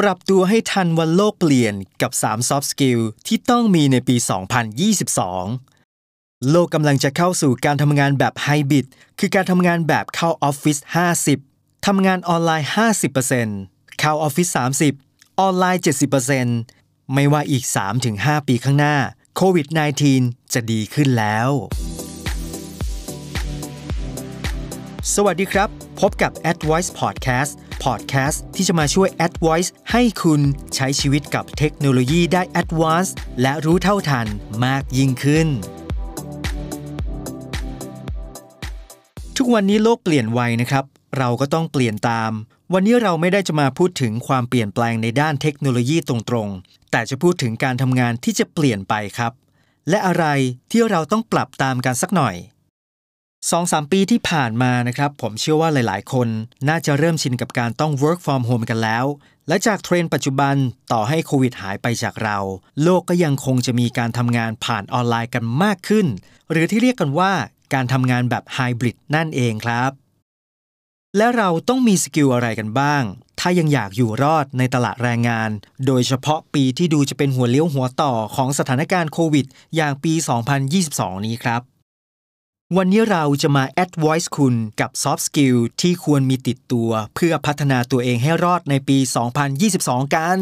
ปรับตัวให้ทันวันโลกเปลี่ยนกับ 3 soft skill ที่ต้องมีในปี 2022 โลกกำลังจะเข้าสู่การทำงานแบบไฮบริดคือการทำงานแบบเข้าออฟฟิศ 50 ทำงานออนไลน์ 50%เข้าออฟฟิศ 30 ออนไลน์ 70%ไม่ว่าอีก 3-5 ปีข้างหน้าโควิด -19 จะดีขึ้นแล้ว สวัสดีครับ พบกับ Advice Podcast Podcast ที่จะมาช่วย AdVoice ให้คุณใช้ชีวิตกับเทคโนโลยีได้ Advance และรู้เท่าทันมากยิ่งขึ้น ทุกวันนี้โลกเปลี่ยนไวนะครับ เราก็ต้องเปลี่ยนตาม วันนี้เราไม่ได้จะมาพูดถึงความเปลี่ยนแปลงในด้านเทคโนโลยีตรงๆ แต่จะพูดถึงการทำงานที่จะเปลี่ยนไปครับ และอะไรที่เราต้องปรับตามกันสักหน่อย สองสามปีที่ผ่านมานะครับ ผมเชื่อว่าหลาย ๆ คนน่าจะเริ่มชินกับการต้อง work from home กันแล้ว และจากเทรนด์ปัจจุบันต่อให้โควิดหายไปจากเรา โลกก็ยังคงจะมีการทำงานผ่านออนไลน์กันมากขึ้น หรือที่เรียกกันว่าการทำงานแบบไฮบริดนั่นเองครับ และเราต้องมี skill อะไรกันบ้าง ถ้ายังอยากอยู่รอดในตลาดแรงงาน โดยเฉพาะปีที่ดูจะเป็นหัวเลี้ยวหัวต่อของสถานการณ์โควิด อย่างปี 2022 นี้ครับ วันนี้เราจะมา add voice คุณกับ soft skill ที่ควรมีติดตัว เพื่อพัฒนาตัวเองให้รอดในปี 2022 กัน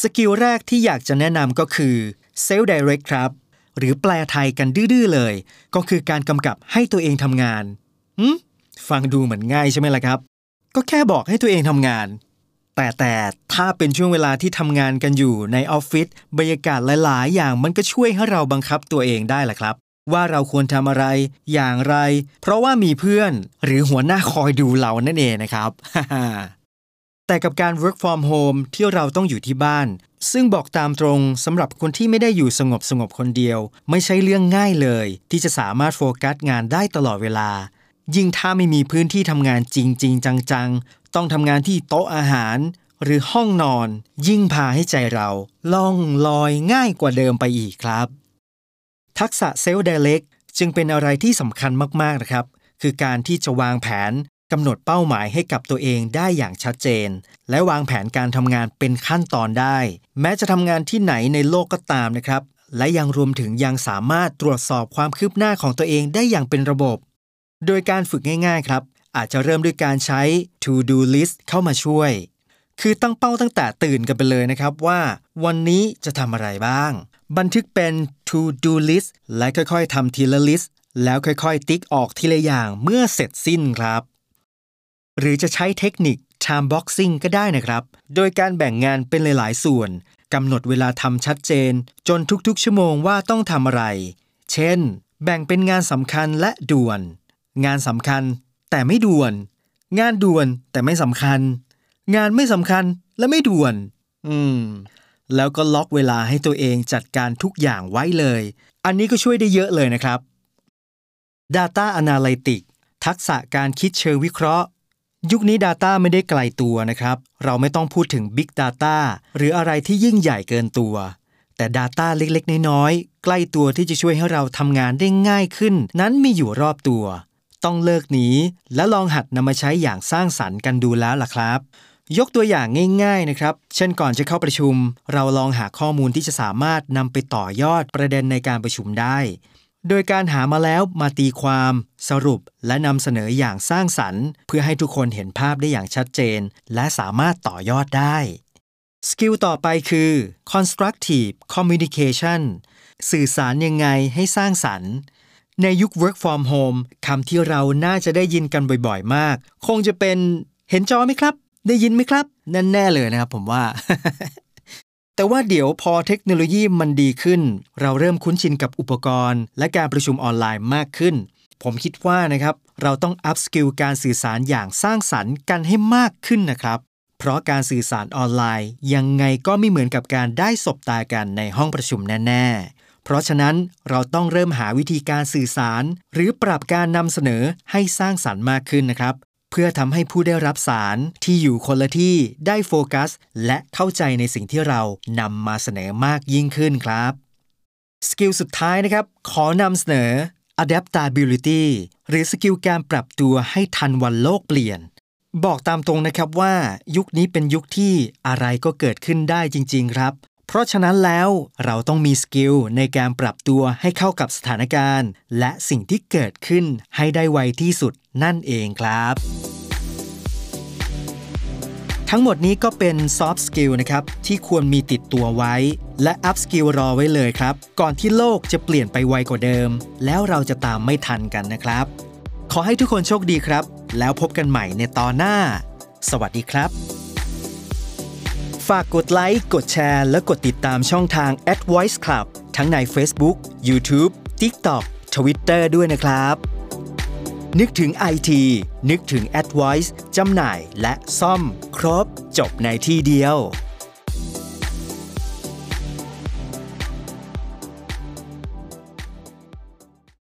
สกิลแรกที่อยากจะแนะนำก็คือ self direct ครับ หรือแปลไทยกันดื้อๆเลย ก็คือการกำกับให้ตัวเองทำงานหืมฟังดูเหมือนง่ายใช่ไหมล่ะครับ ก็แค่บอกให้ตัวเองทำงาน แต่แต่ถ้าเป็นช่วงเวลาที่ทำงานกันอยู่ในออฟฟิศบรรยากาศหลาย ๆ อย่างมันก็ช่วยให้เราบังคับตัวเองได้แหละครับ ว่าเราควรทำอะไรอย่างไร เพราะว่ามีเพื่อนหรือหัวหน้าคอยดูเรานั่นเองนะครับ แต่กับการ work from home ที่เราต้องอยู่ที่บ้าน ซึ่งบอกตามตรงสำหรับคนที่ไม่ได้อยู่สงบสงบคนเดียว ไม่ใช่เรื่องง่ายเลย ที่จะสามารถโฟกัสงานได้ตลอดเวลา ยิ่งถ้าไม่มีพื้นที่ทำงานจริง ๆ จังๆ ต้องทำงานที่โต๊ะอาหารหรือห้องนอนยิ่งพาให้ใจเรา ล่องลอยง่ายกว่าเดิมไปอีกครับ ทักษะเซลล์เดเล็กจึงเป็นอะไรที่สำคัญมากๆนะครับ คือการที่จะวางแผนกำหนดเป้าหมายให้กับตัวเองได้อย่างชัดเจน และวางแผนการทำงานเป็นขั้นตอนได้ แม้จะทำงานที่ไหนในโลกก็ตามนะครับ และยังรวมถึงยังสามารถตรวจสอบความคืบหน้าของตัวเองได้อย่างเป็นระบบ โดยการฝึกง่าย ๆ ครับ อาจจะเริ่มด้วยการใช้ to do list เข้ามาช่วย คือตั้งเป้าตั้งแต่ตื่นกันไปเลยนะครับว่า วันนี้จะทำอะไรบ้าง บันทึกเป็น to do list และค่อยๆทำทีละ list แล้วค่อยๆ ติ๊กออกทีละอย่างเมื่อเสร็จสิ้นครับ หรือจะใช้เทคนิค time boxing ก็ได้นะครับ โดยการแบ่งงานเป็นหลายๆ ส่วนกำหนดเวลาทำชัดเจน จนทุกๆ ชั่วโมงว่าต้องทำอะไร เช่น แบ่งเป็นงานสำคัญและด่วน งานสำคัญแต่ไม่ด่วน งานด่วนแต่ไม่สำคัญ งานไม่สำคัญและไม่ด่วน อืม แล้วก็ล็อกเวลาให้ตัวเองจัดการทุกอย่างไว้เลย อันนี้ก็ช่วยได้เยอะเลยนะครับ Data Analytics ทักษะการคิดเชิงวิเคราะห์ ยุคนี้ Data ไม่ได้ไกลตัวนะครับ เราไม่ต้องพูดถึง Big Data หรืออะไรที่ยิ่งใหญ่เกินตัว แต่ Data เล็กๆ น้อยๆ ใกล้ตัวที่จะช่วยให้เราทำงานได้ง่ายขึ้น นั้นมีอยู่รอบตัว ต้องเลิกหนีและลองหัดนำมาใช้อย่างสร้างสรรค์กันดูแล้วล่ะครับ ยกตัวอย่างง่ายๆนะครับ เช่นก่อนจะเข้าประชุม เราลองหาข้อมูลที่จะสามารถนำไปต่อยอดประเด็นในการประชุมได้ โดยการหามาแล้วมาตีความ สรุปและนำเสนออย่างสร้างสรรค์ เพื่อให้ทุกคนเห็นภาพได้อย่างชัดเจน และสามารถต่อยอดได้ skill ต่อไปคือ constructive communication สื่อสารยังไงให้สร้างสรรค์ในยุค work from home คำที่เราน่าจะได้ยินกันบ่อยๆ มาก คงจะเป็นเห็นจอไหมครับ ได้ยินไหมครับแน่ๆเลยนะครับผมว่า แต่ว่าเดี๋ยวพอเทคโนโลยีมันดีขึ้น เราเริ่มคุ้นชินกับอุปกรณ์ และการประชุมออนไลน์มากขึ้น ผมคิดว่านะครับ เราต้อง up skill การสื่อสารอย่างสร้างสรรค์กันให้มากขึ้นนะครับ เพราะการสื่อสารออนไลน์ ยังไงก็ไม่เหมือนกับการได้สบตากันในห้องประชุมแน่ๆ เพราะฉะนั้นเราต้องเริ่มหาวิธีการสื่อสาร หรือปรับการนำเสนอให้สร้างสรรค์มากขึ้นนะครับ เพื่อทำให้ผู้ได้รับสารที่อยู่คนละที่ได้โฟกัส และเข้าใจในสิ่งที่เรานำมาเสนอมากยิ่งขึ้นครับ skill สุดท้ายนะครับ ขอนำเสนอ adaptability หรือ skill การปรับตัวให้ทันวันโลกเปลี่ยน บอกตามตรงนะครับว่า ยุคนี้เป็นยุคที่อะไรก็เกิดขึ้นได้จริง ๆ ครับ เพราะฉะนั้นแล้วเราต้องมี skill ในการปรับตัวให้เข้ากับสถานการณ์ และสิ่งที่เกิดขึ้นให้ได้ไวที่สุดนั่นเองครับทั้งหมดนี้ก็เป็น soft skill นะครับ ที่ควรมีติดตัวไว้ และ up skill รอไว้เลยครับ ก่อนที่โลกจะเปลี่ยนไปไวกว่าเดิม แล้วเราจะตามไม่ทันกันนะครับ ขอให้ทุกคนโชคดีครับ แล้วพบกันใหม่ในตอนหน้า สวัสดีครับ ฝากกดไลค์ กดแชร์ และกดติดตามช่องทาง Ad Voice Club ทั้งใน Facebook YouTube TikTok Twitter ด้วยนะครับ นึกถึง IT นึกถึง AdVoice จำหน่ายและซ่อม ครบ จบในที่เดียว